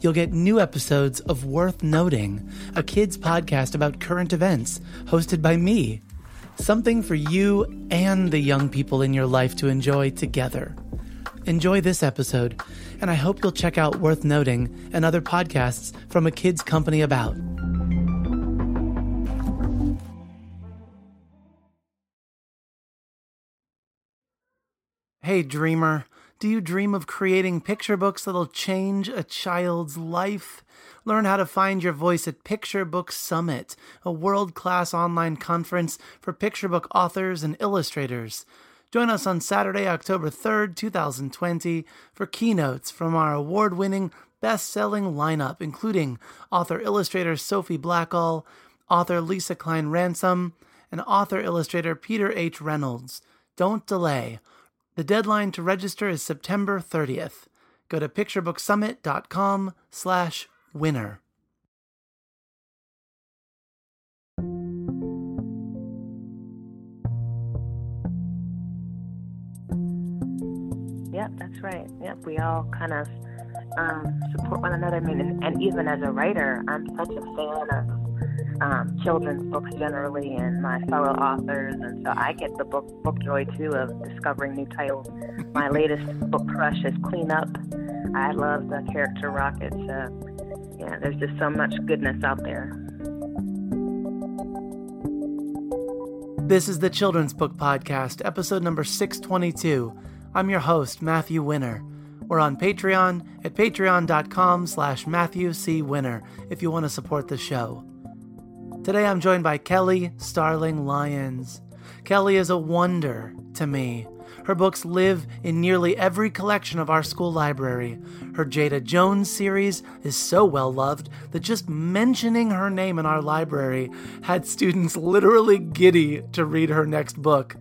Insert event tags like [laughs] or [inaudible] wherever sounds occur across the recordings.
you'll get new episodes of Worth Noting, a kids podcast about current events, hosted by me. Something for you and the young people in your life to enjoy together. Enjoy this episode, and I hope you'll check out Worth Noting and other podcasts from a kids company about. Hey, dreamer. Do you dream of creating picture books that'll change a child's life? Learn how to find your voice at Picture Book Summit, a world class online conference for picture book authors and illustrators. Join us on Saturday, October 3rd, 2020, for keynotes from our award winning, best selling lineup, including author illustrator Sophie Blackall, author Lesa Cline-Ransome, and author illustrator Peter H. Reynolds. Don't delay. The deadline to register is September 30th. Go to picturebooksummit.com slash winner. Yep, that's right. Yep, we all kind of um, support one another. I mean, and, and even as a writer, I'm such a fan of um, children's books generally and my fellow authors, and so I get the book book joy too of discovering new titles. My [laughs] latest book crush is Clean Up. I love the character Rocket. So yeah, there's just so much goodness out there. This is the Children's Book Podcast, episode number 622. I'm your host, Matthew Winner. We're on Patreon at patreon.com slash Matthew C. Winner if you want to support the show. Today I'm joined by Kelly Starling Lyons. Kelly is a wonder to me. Her books live in nearly every collection of our school library. Her Jada Jones series is so well loved that just mentioning her name in our library had students [laughs] literally giddy to read her next book.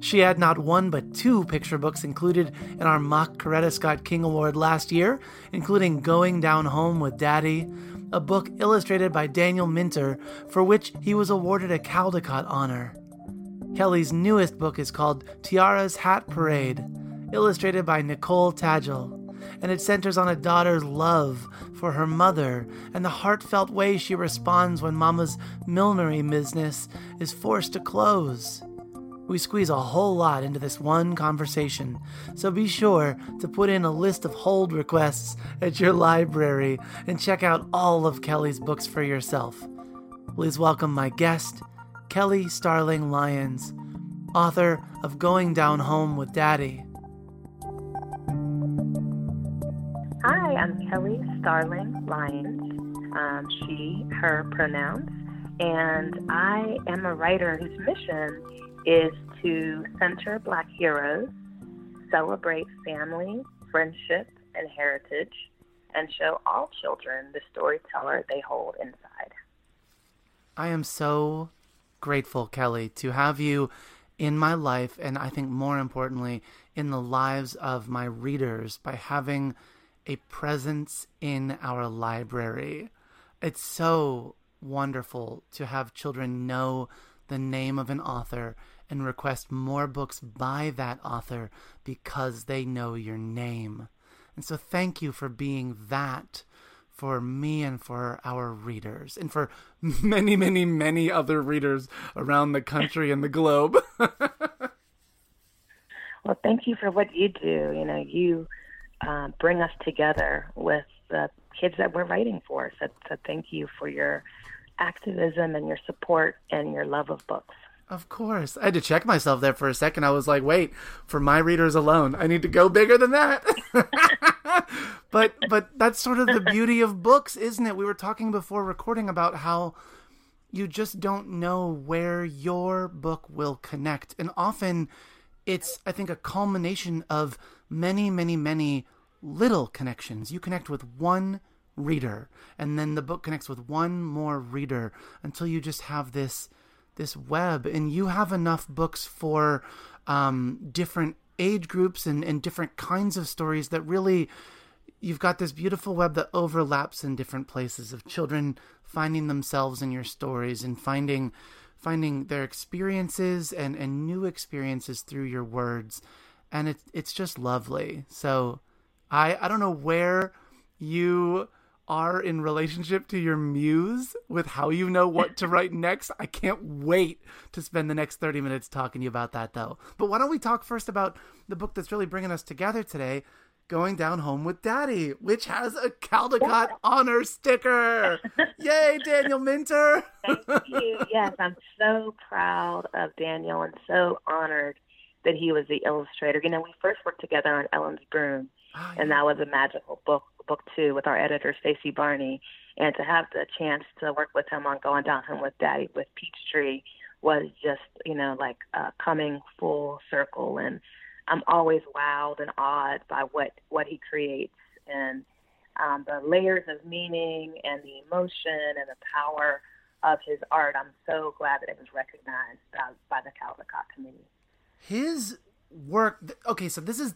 She had not one but two picture books included in our mock Coretta Scott King Award last year, including Going Down Home with Daddy, a book illustrated by Daniel Minter, for which he was awarded a Caldecott honor. Kelly's newest book is called Tiara's Hat Parade, illustrated by Nicole Tadgell, and it centers on a daughter's love for her mother and the heartfelt way she responds when Mama's millinery business is forced to close. We squeeze a whole lot into this one conversation, so be sure to put in a list of hold requests at your library and check out all of Kelly's books for yourself. Please welcome my guest, Kelly Starling Lyons, author of Going Down Home with Daddy. Hi, I'm Kelly Starling Lyons. Um, she, her pronouns, and I am a writer whose mission is to center Black heroes, celebrate family, friendship, and heritage, and show all children the storyteller they hold inside. I am so grateful, Kelly, to have you in my life, and I think more importantly, in the lives of my readers by having a presence in our library. It's so wonderful to have children know the name of an author and request more books by that author because they know your name. And so thank you for being that for me and for our readers and for [laughs] many, many, many other readers around the country and the globe. [laughs] well, thank you for what you do. You know, you uh, bring us together with the kids that we're writing for. So, so thank you for your activism and your support and your love of books. Of course. I had to check myself there for a second. I was like, wait, for my readers alone, I need to go bigger than that. [laughs] but but that's sort of the beauty of books, isn't it? We were talking before recording about how you just don't know where your book will connect. And often it's, I think, a culmination of many, many, many little connections. You connect with one reader, and then the book connects with one more reader until you just have this this web and you have enough books for um, different age groups and, and different kinds of stories that really you've got this beautiful web that overlaps in different places of children finding themselves in your stories and finding finding their experiences and, and new experiences through your words. And it, it's just lovely. So i i don't know where you are in relationship to your muse with how you know what to write next i can't wait to spend the next 30 minutes talking to you about that though but why don't we talk first about the book that's really bringing us together today Going Down Home with Daddy, which has a Caldecott honor sticker. Yay, Daniel Minter. Thank you. Yes, I'm so proud of Daniel and so honored that he was the illustrator. You know, we first worked together on Ellen's Broom, oh, yeah. and that was a magical book, book two, with our editor, Stacey Barney. And to have the chance to work with him on Going Down Home with Daddy with Peachtree was just, you know, like uh, coming full circle. And I'm always wowed and awed by what what he creates and um, the layers of meaning and the emotion and the power of his art. I'm so glad that it was recognized uh, by the Caldecott Committee. His work. Okay, so this is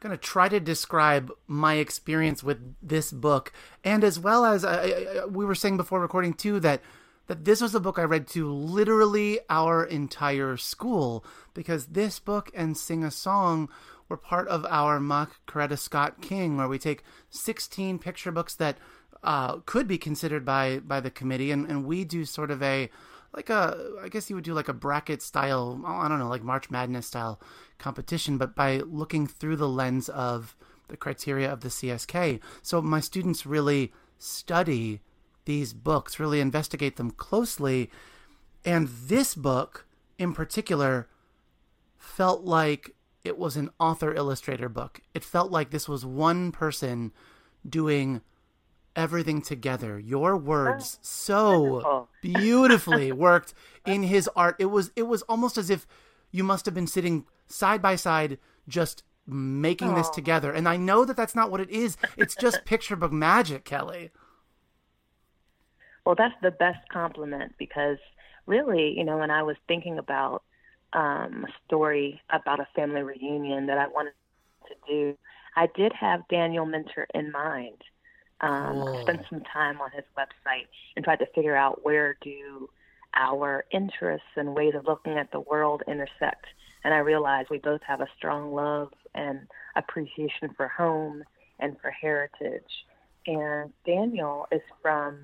going to try to describe my experience with this book, and as well as uh, we were saying before recording too that that this was a book I read to literally our entire school because this book and Sing a Song were part of our mock Coretta Scott King, where we take 16 picture books that uh, could be considered by by the committee, and, and we do sort of a like a I guess you would do like a bracket style, I don't know, like March Madness style competition, but by looking through the lens of the criteria of the CSK. So my students really study these books, really investigate them closely. And this book in particular felt like it was an author illustrator book. It felt like this was one person doing everything together. Your words so [laughs] beautifully worked in his art. It was it was almost as if you must have been sitting side by side just making this together. And I know that that's not what it is. It's just picture book magic, Kelly. Well, that's the best compliment because really, you know, when I was thinking about um, a story about a family reunion that I wanted to do, I did have Daniel Minter in mind. Um, I spent some time on his website and tried to figure out where do our interests and ways of looking at the world intersect. And I realized we both have a strong love and appreciation for home and for heritage. And Daniel is from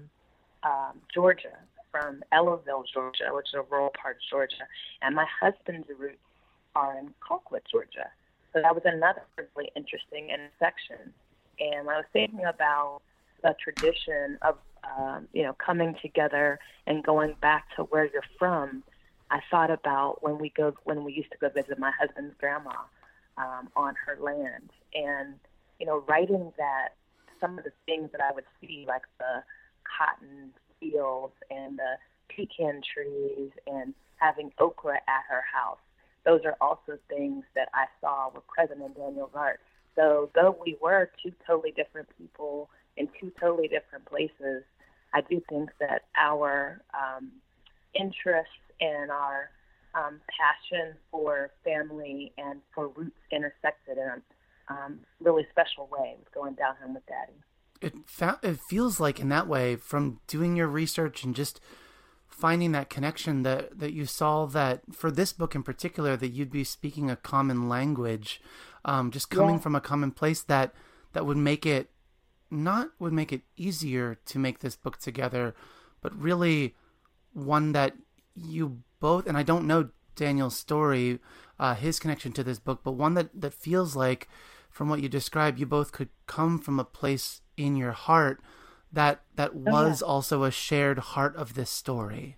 um, Georgia, from Ellaville, Georgia, which is a rural part of Georgia, and my husband's roots are in Colquitt, Georgia. So that was another really interesting intersection. And I was thinking about the tradition of um, you know coming together and going back to where you're from. I thought about when we go when we used to go visit my husband's grandma um, on her land, and you know writing that some of the things that I would see, like the cotton fields and the pecan trees and having okra at her house. Those are also things that I saw were present in Daniel's art. So though we were two totally different people in two totally different places, I do think that our um, interests and our um, passion for family and for roots intersected in a um, really special way with going down home with Daddy it fa- it feels like in that way from doing your research and just finding that connection that that you saw that for this book in particular that you'd be speaking a common language um, just coming yeah. from a common place that that would make it not would make it easier to make this book together but really one that you both and I don't know Daniel's story uh, his connection to this book but one that that feels like from what you described you both could come from a place in your heart that that was oh, yeah. also a shared heart of this story.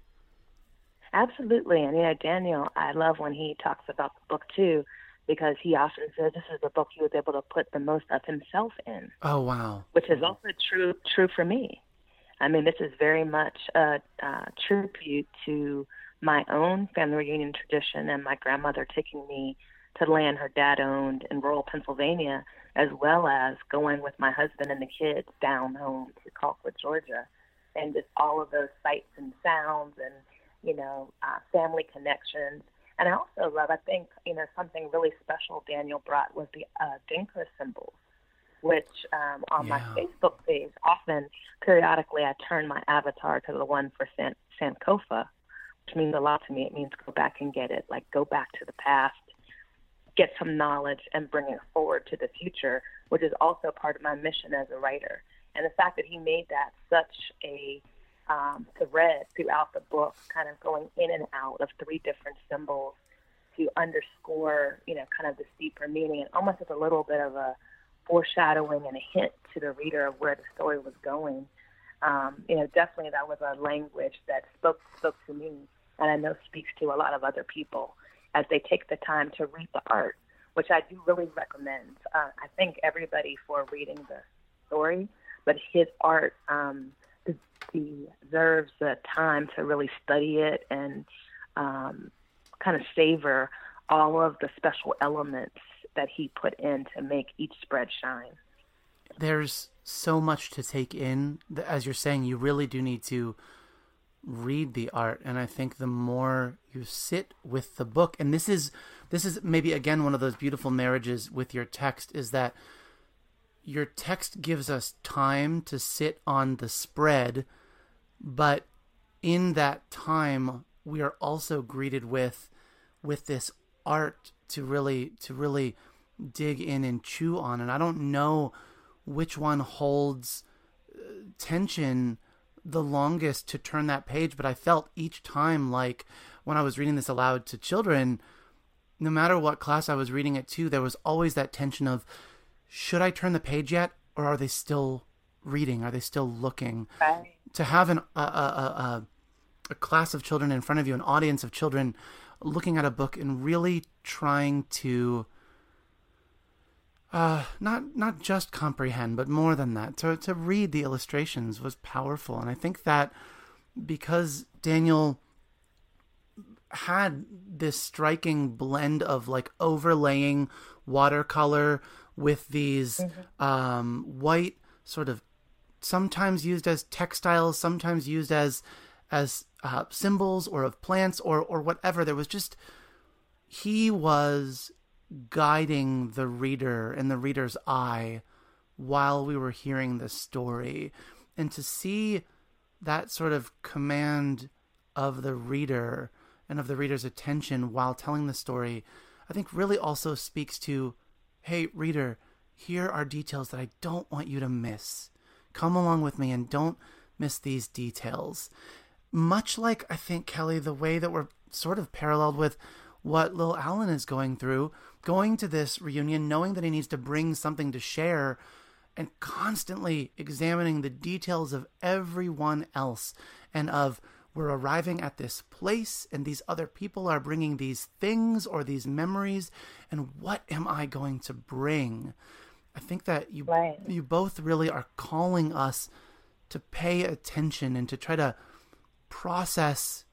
Absolutely, and yeah, Daniel, I love when he talks about the book too, because he often says this is the book he was able to put the most of himself in. Oh wow! Which is also true true for me. I mean, this is very much a, a tribute to my own family reunion tradition and my grandmother taking me to land her dad owned in rural Pennsylvania, as well as going with my husband and the kids down home to Colquitt, Georgia, and just all of those sights and sounds and you know uh, family connections. And I also love, I think, you know, something really special Daniel brought was the uh, Dinka symbols, which um, on yeah. my Facebook page, often periodically I turn my avatar to the one for San- Sankofa, which means a lot to me. It means go back and get it, like go back to the past, get some knowledge, and bring it forward to the future, which is also part of my mission as a writer. And the fact that he made that such a um, thread throughout the book, kind of going in and out of three different symbols to underscore, you know, kind of this deeper meaning, and almost as a little bit of a foreshadowing and a hint to the reader of where the story was going um, you know, definitely that was a language that spoke spoke to me, and I know speaks to a lot of other people as they take the time to read the art, which I do really recommend. Uh, I thank everybody for reading the story, but his art um, deserves the time to really study it and um, kind of savor all of the special elements that he put in to make each spread shine. There's so much to take in. As you're saying, you really do need to read the art and i think the more you sit with the book and this is this is maybe again one of those beautiful marriages with your text is that your text gives us time to sit on the spread but in that time we are also greeted with with this art to really to really dig in and chew on. And i don't know which one holds uh, tension the longest to turn that page but i felt each time like when i was reading this aloud to children no matter what class i was reading it to there was always that tension of should i turn the page yet or are they still reading are they still looking right. to have an a, a, a, a class of children in front of you an audience of children looking at a book and really trying to uh, not not just comprehend, but more than that. To to read the illustrations was powerful, and I think that because Daniel had this striking blend of like overlaying watercolor with these mm-hmm. um, white sort of sometimes used as textiles, sometimes used as as uh, symbols or of plants or or whatever. There was just he was guiding the reader and the reader's eye while we were hearing the story. And to see that sort of command of the reader and of the reader's attention while telling the story, I think really also speaks to hey, reader, here are details that I don't want you to miss. Come along with me and don't miss these details. Much like I think, Kelly, the way that we're sort of paralleled with what Lil Alan is going through, going to this reunion knowing that he needs to bring something to share and constantly examining the details of everyone else and of we're arriving at this place and these other people are bringing these things or these memories and what am i going to bring i think that you right. you both really are calling us to pay attention and to try to process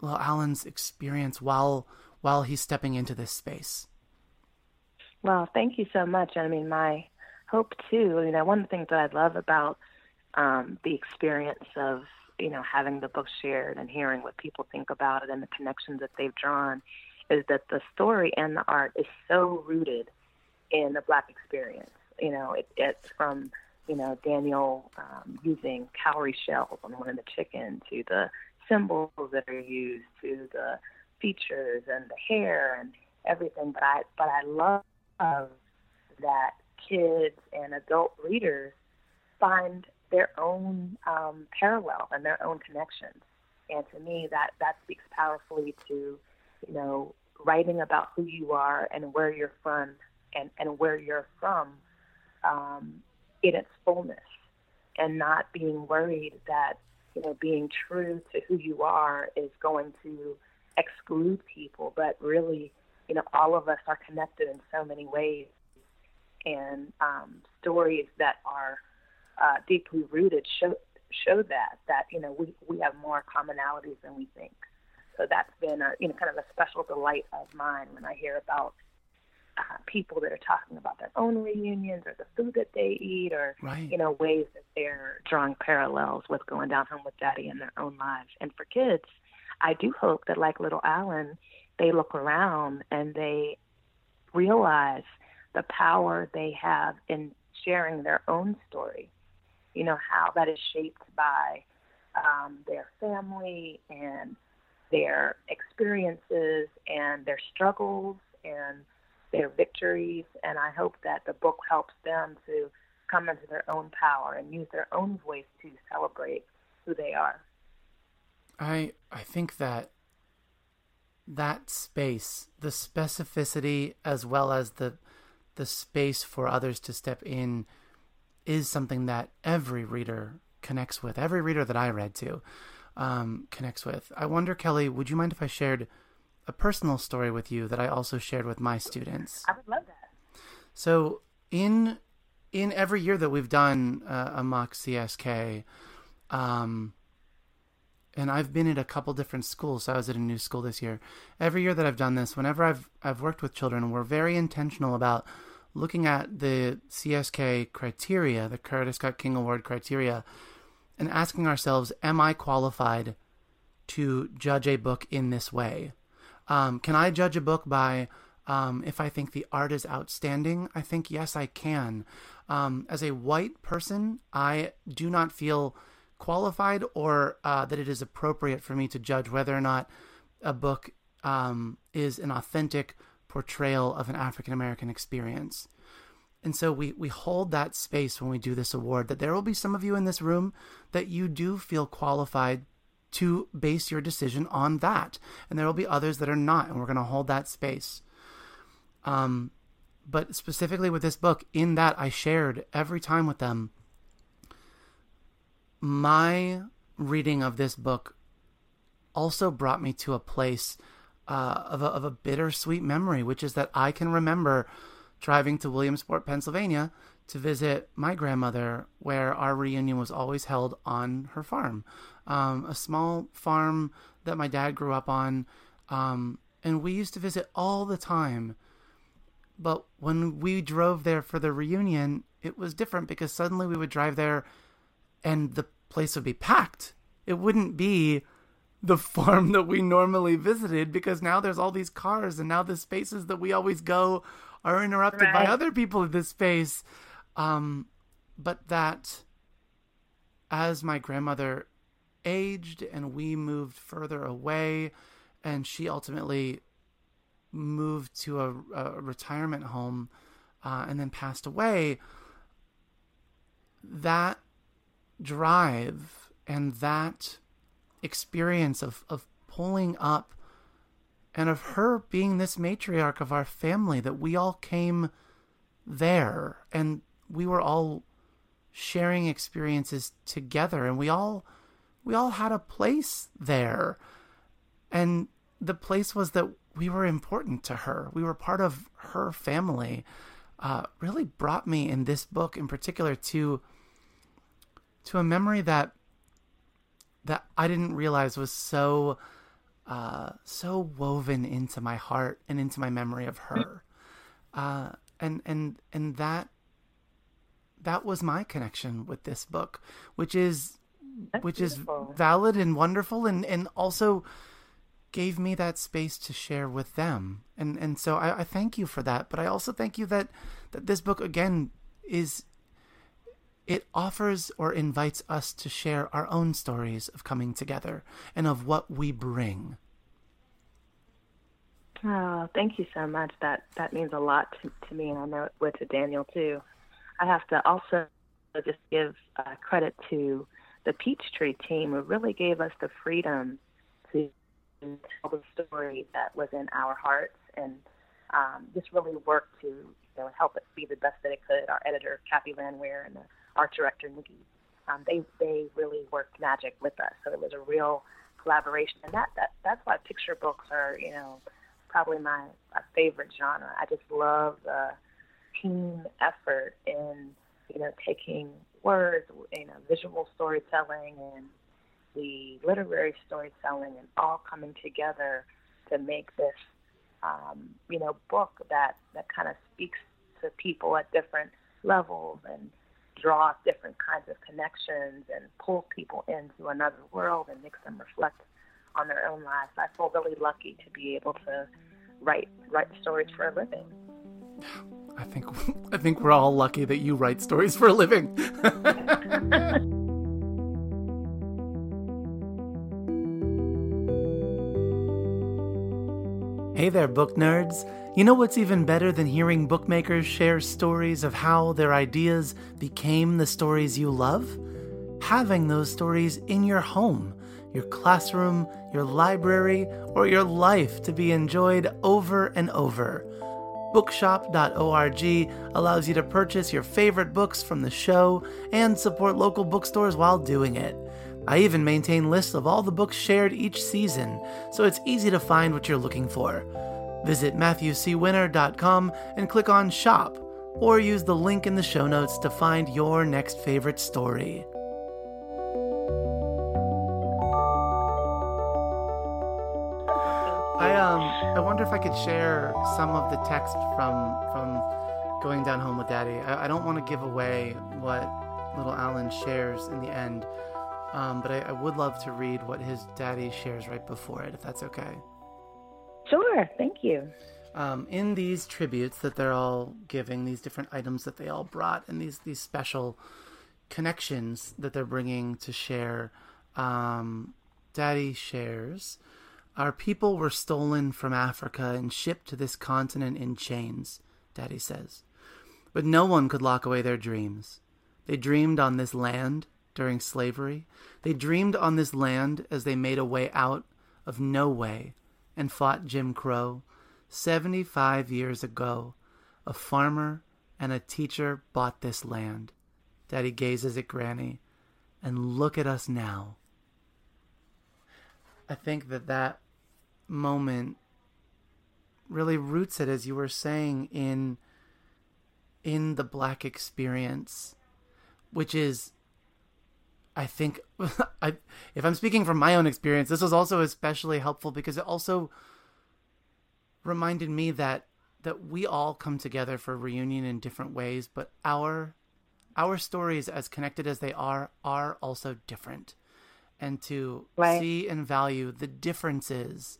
Lil Alan's experience while while he's stepping into this space well, thank you so much. I mean, my hope too. You know, one of the things that I love about um, the experience of you know having the book shared and hearing what people think about it and the connections that they've drawn is that the story and the art is so rooted in the Black experience. You know, it, it's from you know Daniel um, using cowrie shells on one of the chicken to the symbols that are used to the features and the hair and everything. But I but I love that kids and adult readers find their own um, parallel and their own connections. And to me, that that speaks powerfully to, you know, writing about who you are and where you're from and, and where you're from um, in its fullness, and not being worried that you know being true to who you are is going to exclude people, but really you know, all of us are connected in so many ways, and um, stories that are uh, deeply rooted show showed that that you know we we have more commonalities than we think. So that's been a you know kind of a special delight of mine when I hear about uh, people that are talking about their own reunions or the food that they eat or right. you know ways that they're drawing parallels with going down home with daddy in their own lives. And for kids, I do hope that like little Alan, they look around and they realize the power they have in sharing their own story. You know how that is shaped by um, their family and their experiences and their struggles and their victories. And I hope that the book helps them to come into their own power and use their own voice to celebrate who they are. I I think that that space, the specificity as well as the the space for others to step in is something that every reader connects with. Every reader that I read to um, connects with. I wonder, Kelly, would you mind if I shared a personal story with you that I also shared with my students. I would love that. So in in every year that we've done uh, a mock CSK, um, and I've been at a couple different schools. So I was at a new school this year. Every year that I've done this, whenever I've I've worked with children, we're very intentional about looking at the CSK criteria, the Coretta Scott King Award criteria, and asking ourselves, am I qualified to judge a book in this way? Um, can I judge a book by um, if I think the art is outstanding? I think yes, I can. Um, as a white person, I do not feel qualified or uh, that it is appropriate for me to judge whether or not a book um, is an authentic portrayal of an African American experience. And so we, we hold that space when we do this award that there will be some of you in this room that you do feel qualified to base your decision on that. And there will be others that are not, and we're going to hold that space. Um, but specifically with this book, in that I shared every time with them my reading of this book also brought me to a place uh, of, a, of a bittersweet memory, which is that I can remember driving to Williamsport, Pennsylvania to visit my grandmother, where our reunion was always held on her farm um, a small farm that my dad grew up on. Um, and we used to visit all the time. But when we drove there for the reunion, it was different because suddenly we would drive there and the place would be packed. It wouldn't be the farm that we normally visited because now there's all these cars and now the spaces that we always go are interrupted right. by other people in this space. Um, but that as my grandmother aged and we moved further away and she ultimately moved to a, a retirement home uh, and then passed away that drive and that experience of, of pulling up and of her being this matriarch of our family that we all came there and we were all sharing experiences together and we all we all had a place there. And the place was that we were important to her. We were part of her family. Uh, really brought me in this book in particular to to a memory that that I didn't realize was so uh, so woven into my heart and into my memory of her. Uh, and and and that that was my connection with this book, which is that's which beautiful. is valid and wonderful and, and also gave me that space to share with them. And and so I, I thank you for that. But I also thank you that, that this book again is it offers or invites us to share our own stories of coming together and of what we bring. Oh, thank you so much. That that means a lot to, to me, and I know it would to Daniel too. I have to also just give uh, credit to the Peachtree team who really gave us the freedom to tell the story that was in our hearts and um, just really worked to you know, help it be the best that it could. Our editor, Kathy Landwehr, and the art director, Nikki, um, they, they really worked magic with us. So it was a real collaboration. And that, that that's why picture books are, you know, probably my, my favorite genre. I just love the team effort in, you know, taking words, you know, visual storytelling and the literary storytelling, and all coming together to make this, um, you know, book that that kind of speaks to people at different levels and draws different kinds of connections and pull people into another world and makes them reflect on their own lives. I feel really lucky to be able to write write stories for a living. I think [laughs] I think we're all lucky that you write stories for a living. [laughs] hey there, book nerds. You know what's even better than hearing bookmakers share stories of how their ideas became the stories you love? Having those stories in your home, your classroom, your library, or your life to be enjoyed over and over. Bookshop.org allows you to purchase your favorite books from the show and support local bookstores while doing it. I even maintain lists of all the books shared each season, so it's easy to find what you're looking for. Visit MatthewCWinner.com and click on Shop, or use the link in the show notes to find your next favorite story. I um I wonder if I could share some of the text from from going down home with Daddy. I, I don't want to give away what little Alan shares in the end, um, but I, I would love to read what his daddy shares right before it, if that's okay. Sure, thank you. Um, in these tributes that they're all giving, these different items that they all brought, and these these special connections that they're bringing to share, um, Daddy shares our people were stolen from Africa and shipped to this continent in chains, Daddy says. But no one could lock away their dreams. They dreamed on this land during slavery. They dreamed on this land as they made a way out of no way and fought Jim Crow. Seventy five years ago, a farmer and a teacher bought this land. Daddy gazes at Granny, and look at us now. I think that that moment really roots it as you were saying in in the black experience which is i think [laughs] i if i'm speaking from my own experience this was also especially helpful because it also reminded me that that we all come together for reunion in different ways but our our stories as connected as they are are also different and to right. see and value the differences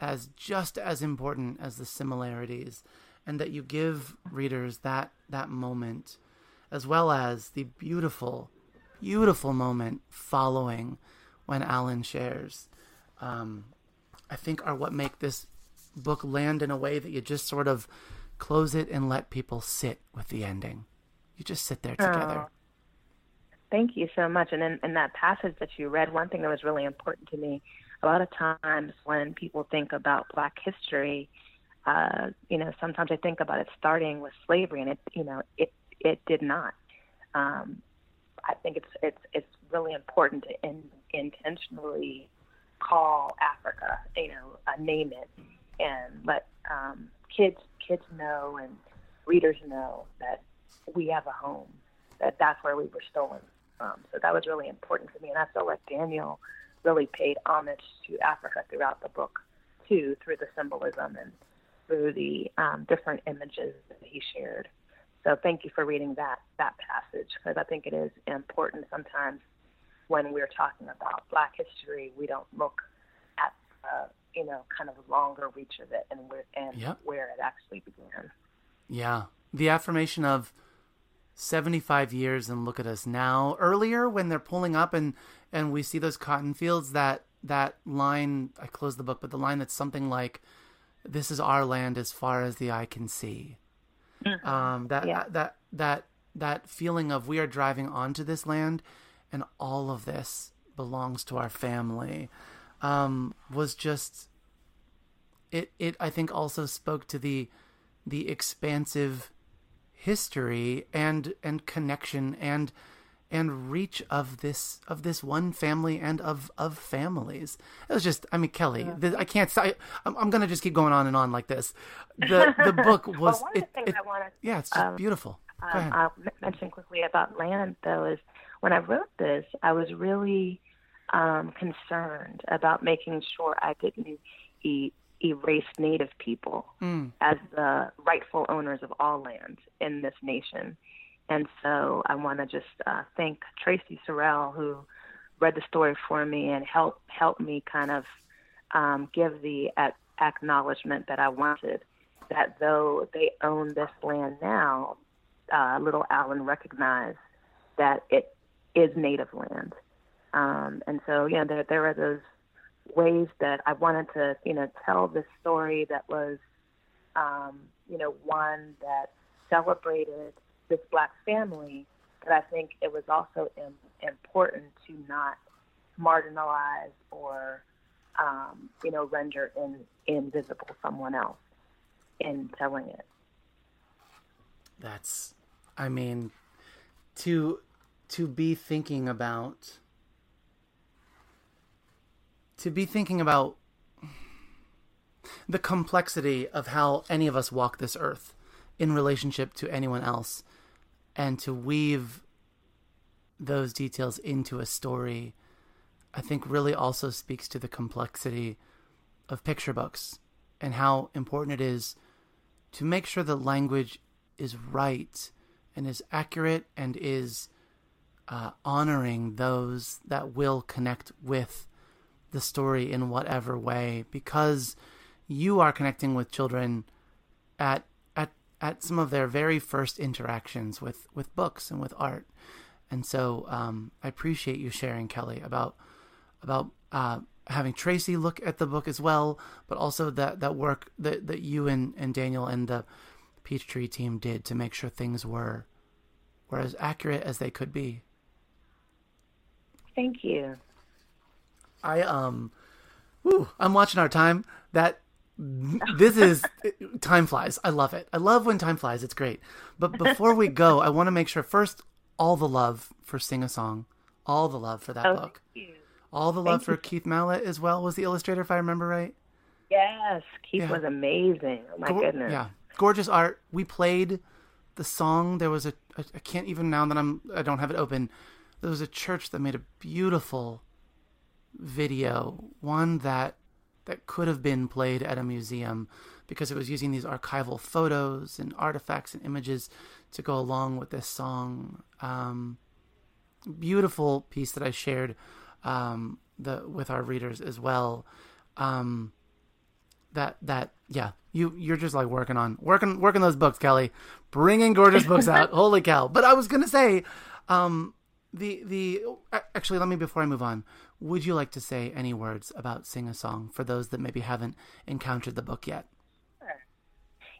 as just as important as the similarities and that you give readers that that moment as well as the beautiful beautiful moment following when alan shares um, i think are what make this book land in a way that you just sort of close it and let people sit with the ending you just sit there together oh. Thank you so much. And in, in that passage that you read, one thing that was really important to me a lot of times when people think about Black history, uh, you know, sometimes I think about it starting with slavery, and it, you know, it it did not. Um, I think it's it's it's really important to in, intentionally call Africa, you know, uh, name it, and let um, kids kids know and readers know that we have a home, that that's where we were stolen from. So that was really important to me, and I feel like Daniel really paid homage to Africa throughout the book, too, through the symbolism and through the um, different images that he shared. So thank you for reading that that passage because I think it is important sometimes when we're talking about Black history, we don't look at uh, you know kind of the longer reach of it and where and yep. where it actually began. Yeah, the affirmation of 75 years and look at us now. Earlier when they're pulling up and and we see those cotton fields that that line i close the book but the line that's something like this is our land as far as the eye can see mm-hmm. um, that yeah. that that that feeling of we are driving onto this land and all of this belongs to our family um, was just it it i think also spoke to the the expansive history and and connection and and reach of this of this one family and of of families. It was just, I mean, Kelly, yeah. the, I can't. I, I'm, I'm gonna just keep going on and on like this. The [laughs] the book was well, it, it, wanna, yeah, it's just um, beautiful. Um, I'll mention quickly about land, though, is when I wrote this, I was really um, concerned about making sure I didn't e- erase Native people mm. as the rightful owners of all land in this nation. And so I want to just uh, thank Traci Sorell, who read the story for me and helped help me kind of um, give the acknowledgement that I wanted. That though they own this land now, uh, little Alan recognized that it is native land. Um, and so, yeah, there, there are those ways that I wanted to, you know, tell this story that was, um, you know, one that celebrated this black family, but I think it was also Im- important to not marginalize or, um, you know, render in, invisible someone else in telling it. That's I mean, to to be thinking about to be thinking about the complexity of how any of us walk this earth in relationship to anyone else and to weave those details into a story i think really also speaks to the complexity of picture books and how important it is to make sure the language is right and is accurate and is uh, honoring those that will connect with the story in whatever way because you are connecting with children at at some of their very first interactions with with books and with art and so um, I appreciate you sharing Kelly about about uh, having Traci look at the book as well but also that that work that that you and, and Daniel and the Peachtree team did to make sure things were were as accurate as they could be. Thank you. I um, whew, I'm watching our time. That this is time flies. I love it. I love when time flies. It's great. But before we go, I want to make sure first all the love for Sing a Song, all the love for that oh, book, all the love thank for you. Keith Mallett as well was the illustrator, if I remember right. Yes, Keith yeah. was amazing. Oh my Go- goodness. Yeah, gorgeous art. We played the song. There was a I can't even now that I'm I don't have it open. There was a church that made a beautiful video, one that that could have been played at a museum because it was using these archival photos and artifacts and images to go along with this song. Um, beautiful piece that I shared um, the with our readers as well. Um, that that yeah you you're just like working on working working those books kelly bringing gorgeous books out [laughs] holy cow but i was gonna say um the the actually let me before i move on would you like to say any words about sing a song for those that maybe haven't encountered the book yet Sure.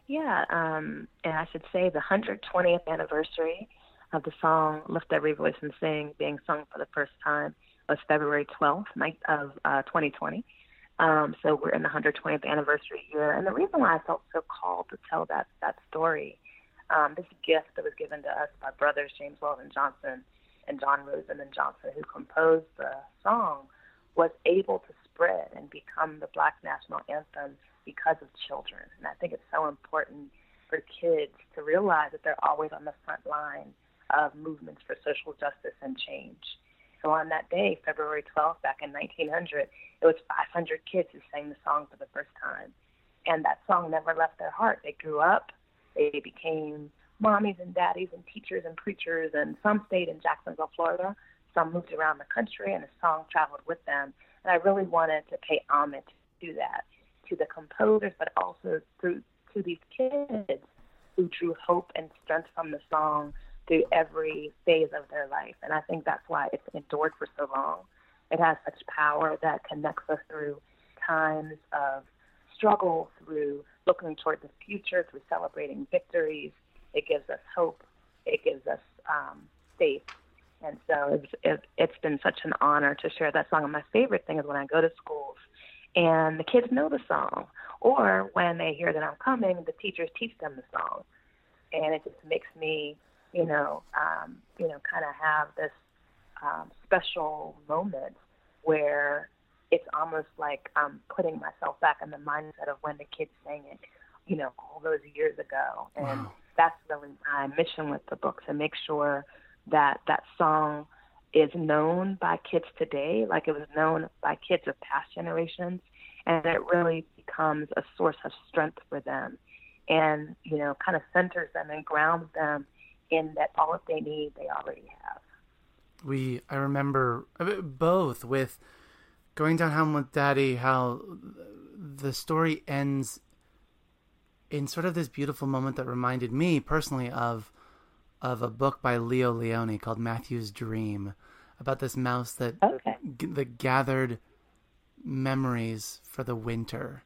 yeah um and i should say the 120th anniversary of the song lift every voice and sing being sung for the first time was february 12th night of uh, 2020 um, so we're in the 120th anniversary year, and the reason why I felt so called to tell that that story, um, this gift that was given to us by brothers James Weldon Johnson and John Rosamond Johnson, who composed the song, was able to spread and become the Black national anthem because of children. And I think it's so important for kids to realize that they're always on the front line of movements for social justice and change. So on that day, February 12th, back in 1900, it was 500 kids who sang the song for the first time. And that song never left their heart. They grew up, they became mommies and daddies and teachers and preachers, and some stayed in Jacksonville, Florida. Some moved around the country, and the song traveled with them. And I really wanted to pay homage to that, to the composers, but also through to these kids who drew hope and strength from the song through every phase of their life. And I think that's why it's endured for so long. It has such power that connects us through times of struggle, through looking toward the future, through celebrating victories. It gives us hope. It gives us um, faith. And so it's, it, it's been such an honor to share that song. And my favorite thing is when I go to schools and the kids know the song, or when they hear that I'm coming, the teachers teach them the song. And it just makes me you know, um, you know, kind of have this um, special moment where it's almost like I'm putting myself back in the mindset of when the kids sang it, you know, all those years ago. And wow. That's really my mission with the book to make sure that that song is known by kids today, like it was known by kids of past generations, and that it really becomes a source of strength for them and, you know, kind of centers them and grounds them in that all that they need, they already have. We, I remember uh, both with going down home with daddy, how the story ends in sort of this beautiful moment that reminded me personally of of a book by Leo Lionni called Matthew's Dream about this mouse that okay. g- that gathered memories for the winter.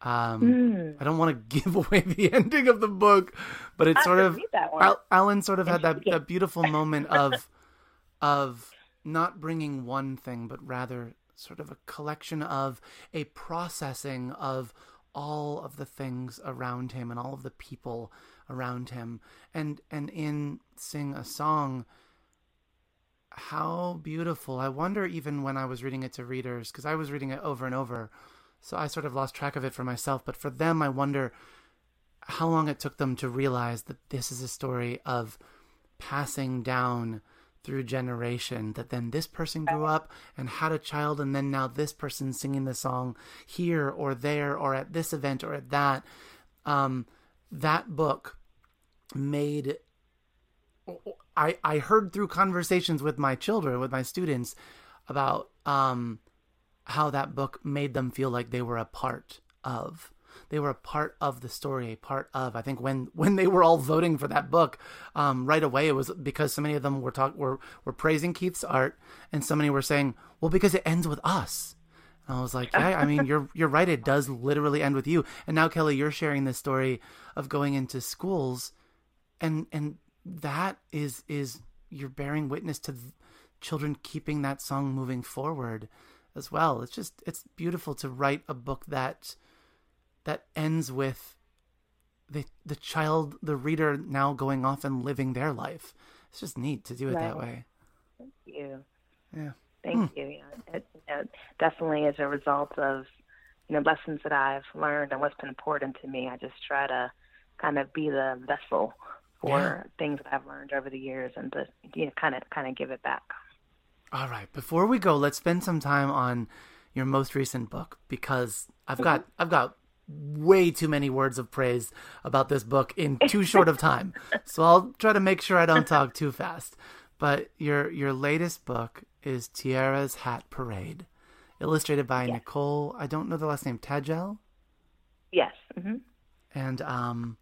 Um, mm. I don't want to [laughs] give away the ending of the book, but it's sort of Al- Alan sort of had that, that beautiful moment of of not bringing one thing, but rather sort of a collection of a processing of all of the things around him and all of the people around him. And and in sing a song how beautiful. I wonder even when i was reading it to readers because i was reading it over and over so i sort of lost track of it for myself. But for them i wonder how long it took them to realize that this is a story of passing down through generation that then this person grew up and had a child and then now this person singing the song here or there or at this event or at that. Um, that book made I I heard through conversations with my children with my students about um, how that book made them feel like they were a part of they were a part of the story, a part of. I think when [laughs] when they were all voting for that book, um, right away it was because so many of them were talk were were praising Keith's art, and so many were saying, "Well, because it ends with us." And I was like, "Yeah, I mean, you're you're right. It does literally end with you." And now, Kelly, you're sharing this story of going into schools, and and that is is you're bearing witness to children keeping that song moving forward as well. It's just it's beautiful to write a book that that ends with the the child, the reader now going off and living their life. It's just neat to do it right. that way. Thank you. Yeah. Thank hmm. you. Yeah, it, it definitely as a result of you know lessons that I've learned and what's been important to me. I just try to kind of be the vessel for yeah. things that I've learned over the years and to you know kind of kind of give it back. All right. Before we go, let's spend some time on your most recent book because I've got mm-hmm. I've got way too many words of praise about this book in too short of time. So I'll try to make sure I don't talk too fast. But your your latest book is Tiara's Hat Parade, illustrated by yes. Nicole. I don't know the last name. Tadgell. Yes. Mm-hmm. And um,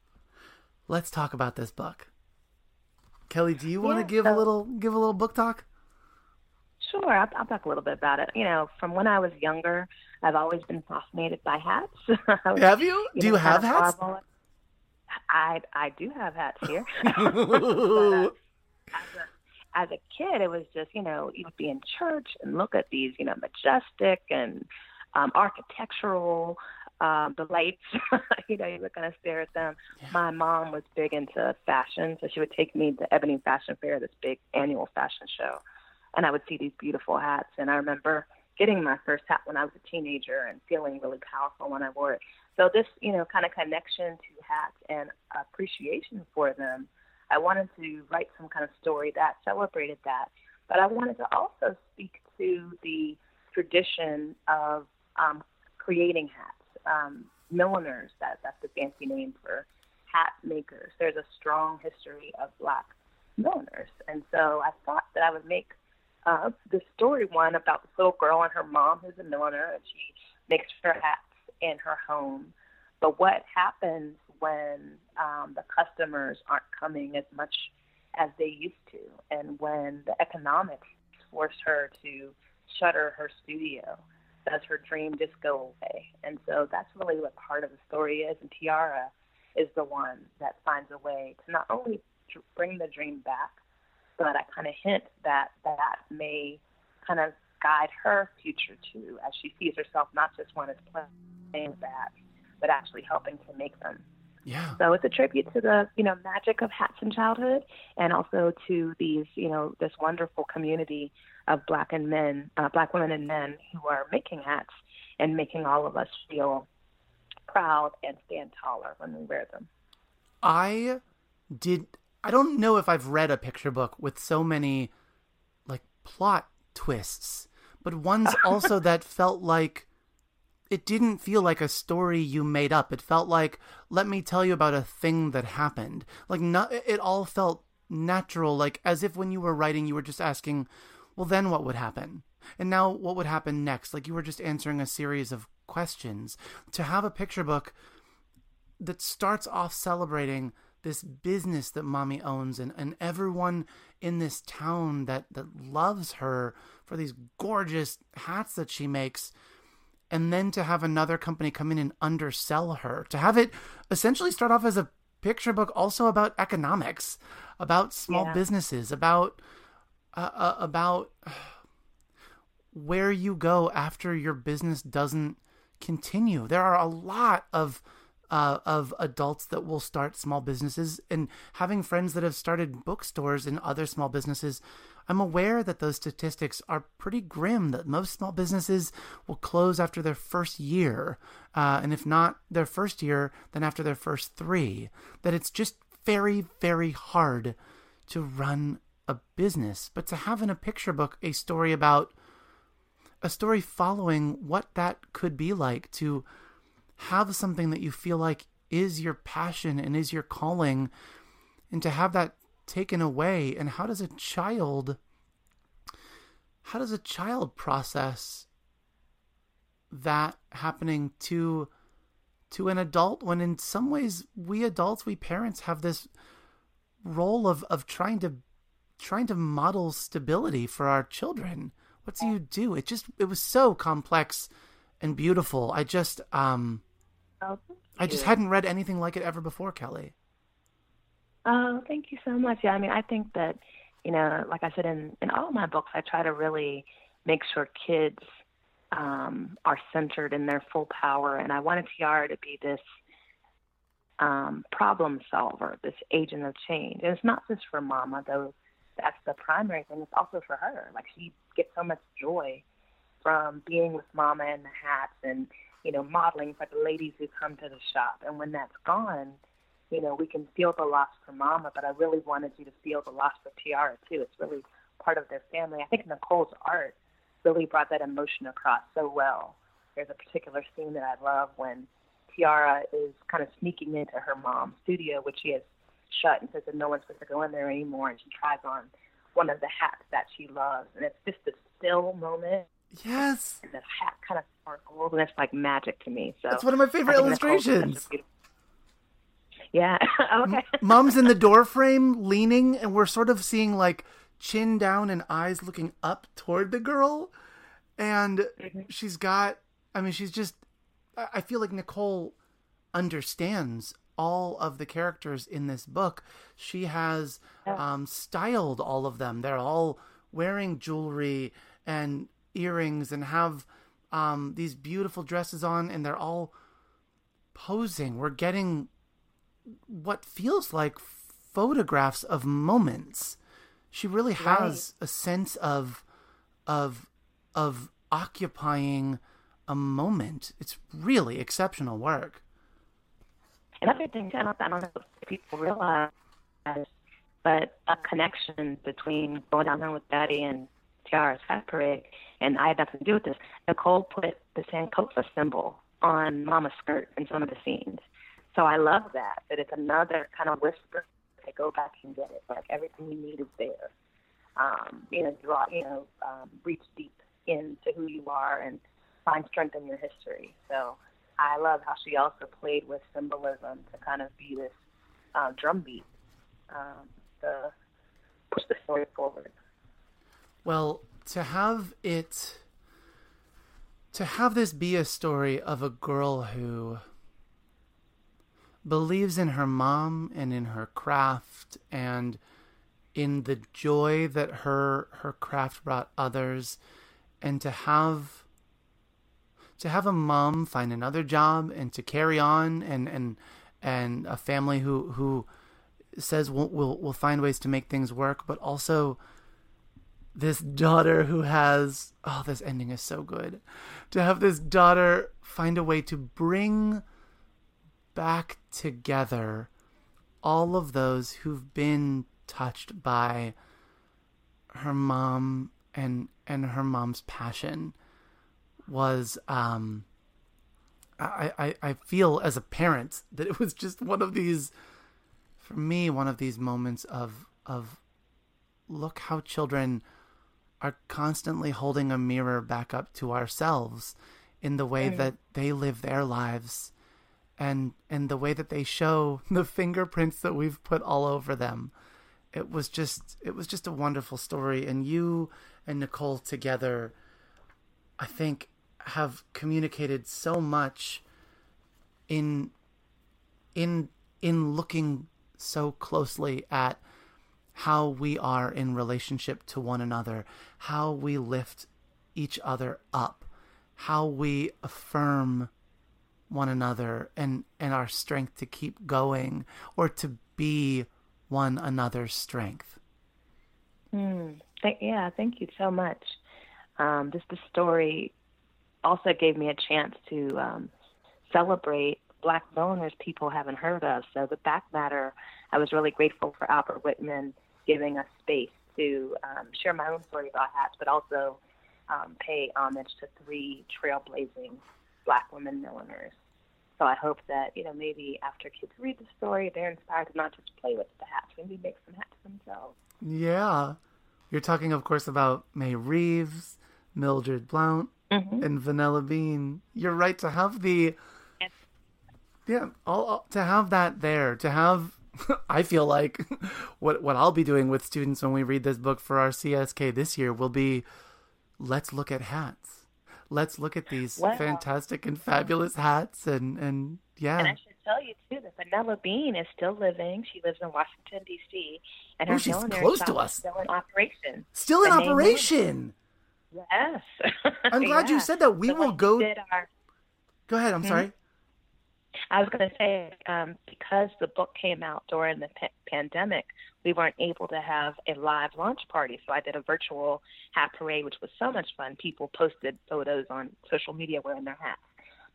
let's talk about this book. Kelly, do you want to give so, a little give a little book talk? Sure, I'll, I'll talk a little bit about it. You know, from when I was younger, I've always been fascinated by hats. [laughs] have you? you do know, you have hats? I I do have hats here. [laughs] [laughs] but, uh, as, a, as a kid, it was just you know you would be in church and look at these you know majestic and um, architectural um, the lights. you know, you would kind of stare at them. Yeah. My mom was big into fashion, so she would take me to the Ebony Fashion Fair, this big annual fashion show, and I would see these beautiful hats. And I remember getting my first hat when I was a teenager and feeling really powerful when I wore it. So this, you know, kind of connection to hats and appreciation for them, I wanted to write some kind of story that celebrated that. But I wanted to also speak to the tradition of um, creating hats, um, milliners. That that's the fancy name for hat makers. There's a strong history of black milliners, and so I thought that I would make uh, the story one about this little girl and her mom who's a milliner and she makes her hats in her home. But what happens when um, the customers aren't coming as much as they used to, and when the economics force her to shutter her studio? Does her dream just go away? And so that's really what part of the story is. And Tiara is the one that finds a way to not only bring the dream back, but I kind of hint that that may kind of guide her future too, as she sees herself not just one as playing that, but actually helping to make them. Yeah. So it's a tribute to the you know magic of hats in childhood, and also to these you know this wonderful community of black and men, uh, black women and men who are making hats and making all of us feel proud and stand taller when we wear them. I did I don't know if I've read a picture book with so many like plot twists, but ones [laughs] also that felt like it didn't feel like a story you made up. It felt like let me tell you about a thing that happened. Like not, it all felt natural, like as if when you were writing you were just asking, well then what would happen? And now what would happen next? Like you were just answering a series of questions. To have a picture book that starts off celebrating this business that mommy owns and, and everyone in this town that, that loves her for these gorgeous hats that she makes and then to have another company come in and undersell her to have it essentially start off as a picture book also about economics about small yeah. businesses about uh, uh, about [sighs] where you go after your business doesn't continue there are a lot of uh, of adults that will start small businesses. And having friends that have started bookstores and other small businesses i'm aware that those statistics are pretty grim that most small businesses will close after their first year. Uh, and if not their first year then after their first three. That it's just very very hard to run a business. But to have in a picture book a story about a story following what that could be like to have something that you feel like is your passion and is your calling and to have that taken away and how does a child how does a child process that happening to to an adult when in some ways we adults we parents have this role of of trying to trying to model stability for our children? What do you do? It just it was so complex and beautiful i just um Oh, I just hadn't read anything like it ever before, Kelly. Oh, thank you so much. Yeah, I mean, I think that, you know, like I said in in all my books, I try to really make sure kids um, are centered in their full power, and I wanted Tiara to be this um, problem solver, this agent of change. And it's not just for Mama, though. That's the primary thing. It's also for her. Like she gets so much joy from being with Mama and the hats and you know, modeling for the ladies who come to the shop. And when that's gone, you know, we can feel the loss for Mama, but I really wanted you to feel the loss for Tiara too. It's really part of their family. I think Nicole's art really brought that emotion across so well. There's a particular scene that I love when Tiara is kind of sneaking into her mom's studio, which she has shut and says that no one's supposed to go in there anymore, and she tries on one of the hats that she loves, and it's just a still moment Yes. And the hat kind of sparkles, and it's like magic to me. So that's one of my favorite illustrations. Yeah. [laughs] okay. Mom's in the door frame, leaning, and we're sort of seeing like chin down and eyes looking up toward the girl, and mm-hmm. she's got. I mean, she's just. I feel like Nicole understands all of the characters in this book. She has um, styled all of them. They're all wearing jewelry and earrings and have um, these beautiful dresses on, and they're all posing. We're getting what feels like photographs of moments. She really has right. a sense of of of occupying a moment. It's really exceptional work. Another thing, I don't, I don't know if people realize, but a connection between going down there with Daddy and Tiara's Hat Parade and I had nothing to do with this. Nicole put the Sankofa symbol on Mama's skirt in some of the scenes. So I love that, that it's another kind of whisper to go back and get it. Like everything you need is there. Um, you know, draw, you know, um, reach deep into who you are and find strength in your history. So I love how she also played with symbolism to kind of be this uh, drumbeat um, to push the story forward. Well, to have it to have this be a story of a girl who believes in her mom and in her craft and in the joy that her her craft brought others and to have to have a mom find another job and to carry on and and and a family who who says we'll we'll, we'll find ways to make things work but also this daughter who has oh this ending is so good. To have this daughter find a way to bring back together all of those who've been touched by her mom and and her mom's passion was um I, I, I feel as a parent that it was just one of these for me one of these moments of of look how children are constantly holding a mirror back up to ourselves in the way that they live their lives and and the way that they show [laughs] the fingerprints that we've put all over them. It was just it was just a wonderful story. And you and Nicole together I think have communicated so much in in in looking so closely at how we are in relationship to one another, how we lift each other up, how we affirm one another and and our strength to keep going or to be one another's strength. Mm, th- yeah, thank you so much. Um, just the story also gave me a chance to um, celebrate Black donors people haven't heard of. So the back matter, I was really grateful for Albert Whitman giving us space to um, share my own story about hats, but also um, pay homage to three trailblazing Black women milliners. So I hope that you know maybe after kids read the story, they're inspired to not just play with the hats, maybe make some hats themselves. Yeah, you're talking, of course, about Mae Reeves, Mildred Blount, mm-hmm. and Vanilla Beane. You're right to have the yeah, all, all, to have that there, to have [laughs] I feel like [laughs] what what I'll be doing with students when we read this book for our CSK this year will be let's look at hats. Let's look at these wow. fantastic and fabulous hats and and yeah. And I should tell you too that Vanilla Beane is still living. She lives in Washington D.C. and her oh, she's close to us. Still in operation. Still in operation. Yes. [laughs] I'm glad yeah. you said that. We so will go. Our... Go ahead. I'm mm-hmm. sorry. I was going to say, um, because the book came out during the p- pandemic, we weren't able to have a live launch party. So I did a virtual hat parade, which was so much fun. People posted photos on social media wearing their hats.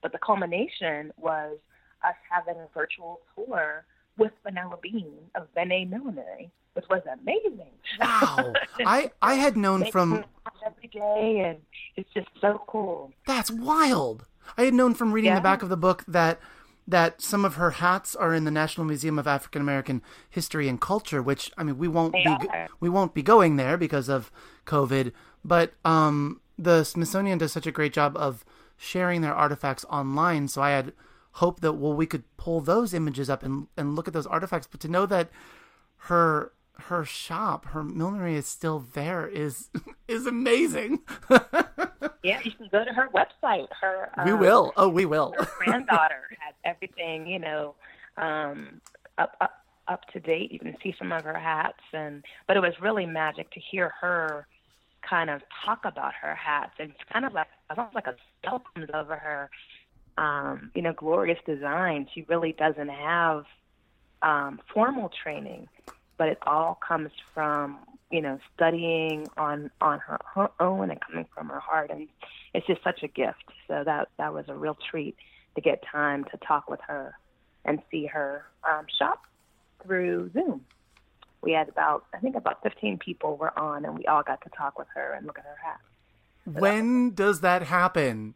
But the culmination was us having a virtual tour with Vanilla Beane of Bené Millinery, which was amazing. Wow. [laughs] I, I had known from. Every day, and it's just so cool. That's wild. I had known from reading yeah. the back of the book that that some of her hats are in the National Museum of African American History and Culture, which I mean we won't they be are. we won't be going there because of COVID, but um, the Smithsonian does such a great job of sharing their artifacts online. So I had hoped that well we could pull those images up and and look at those artifacts, but to know that her her shop, her millinery is still there is [laughs] is amazing. [laughs] yeah, you can go to her website. Her we um, will. Oh, we will. her granddaughter has everything, you know, um, up up up to date. You can see some of her hats, and but it was really magic to hear her kind of talk about her hats, and it's kind of like almost like a spell comes over her. Um, you know, glorious design. She really doesn't have um, formal training but it all comes from you know studying on on her, her own and coming from her heart. And it's just such a gift. So that that was a real treat to get time to talk with her and see her um, shop through zoom. We had about i think about 15 people were on and we all got to talk with her and look at her hat. So when that does that happen?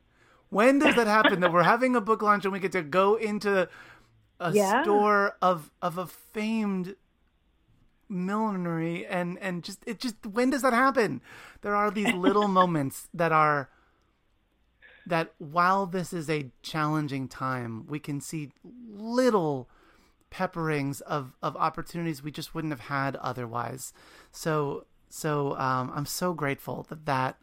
When does that happen that we're having a book launch and we get to go into a [laughs] yeah. store of of a famed millinery and and just it just when does that happen? There are these little [laughs] moments that are that while this is a challenging time we can see little pepperings of of opportunities we just wouldn't have had otherwise. So so um, i'm so grateful that that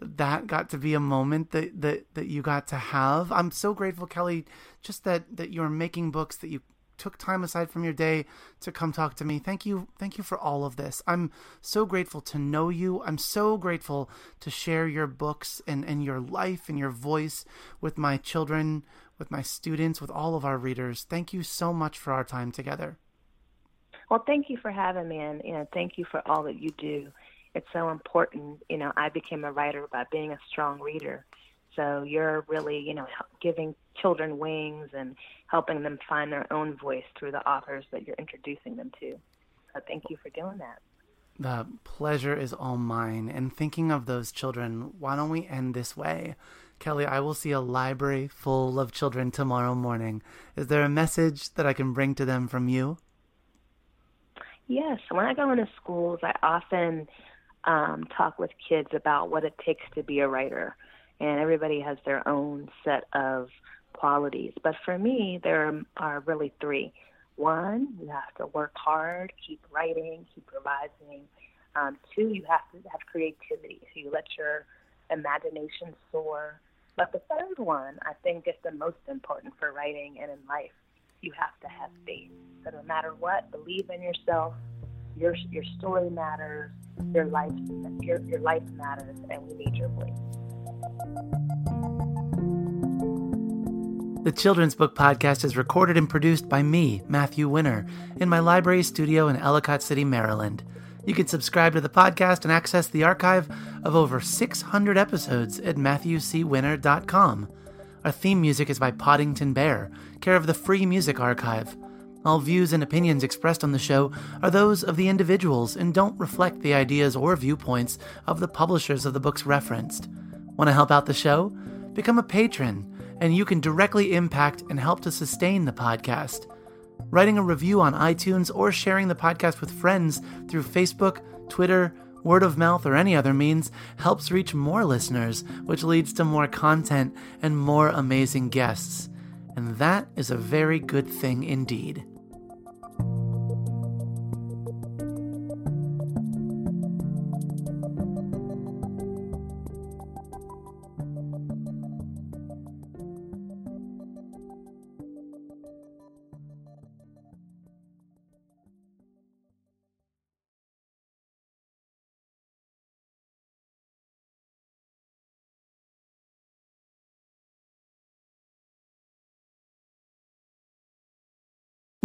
that got to be a moment that that that you got to have. I'm so grateful kelly just that that you're making books that you took time aside from your day to come talk to me. Thank you. Thank you for all of this. I'm so grateful to know you. I'm so grateful to share your books and, and your life and your voice with my children, with my students, with all of our readers. Thank you so much for our time together. Well, thank you for having me and you know, thank you for all that you do. It's so important. You know, I became a writer by being a strong reader. So you're really, you know, giving children wings and helping them find their own voice through the authors that you're introducing them to. So thank you for doing that. The pleasure is all mine. And thinking of those children, why don't we end this way? Kelly, I will see a library full of children tomorrow morning. Is there a message that I can bring to them from you? Yes. When I go into schools, I often um, talk with kids about what it takes to be a writer. And everybody has their own set of qualities. But for me, there are really three. One, you have to work hard, keep writing, keep revising. Um, two, you have to have creativity. So you let your imagination soar. But the third one, I think, is the most important for writing and in life. You have to have faith. So no matter what, believe in yourself. Your your story matters. Your life your your life matters, and we need your voice. The Children's Book Podcast is recorded and produced by me, Matthew Winner, in my library studio in Ellicott City, Maryland. You can subscribe to the podcast and access the archive of over 600 episodes at MatthewCWinner.com. Our theme music is by Poddington Bear, care of the Free Music Archive. All views and opinions expressed on the show are those of the individuals and don't reflect the ideas or viewpoints of the publishers of the books referenced. Want to help out the show? Become a patron, and you can directly impact and help to sustain the podcast. Writing a review on iTunes or sharing the podcast with friends through Facebook, Twitter, word of mouth, or any other means helps reach more listeners, which leads to more content and more amazing guests. And that is a very good thing indeed.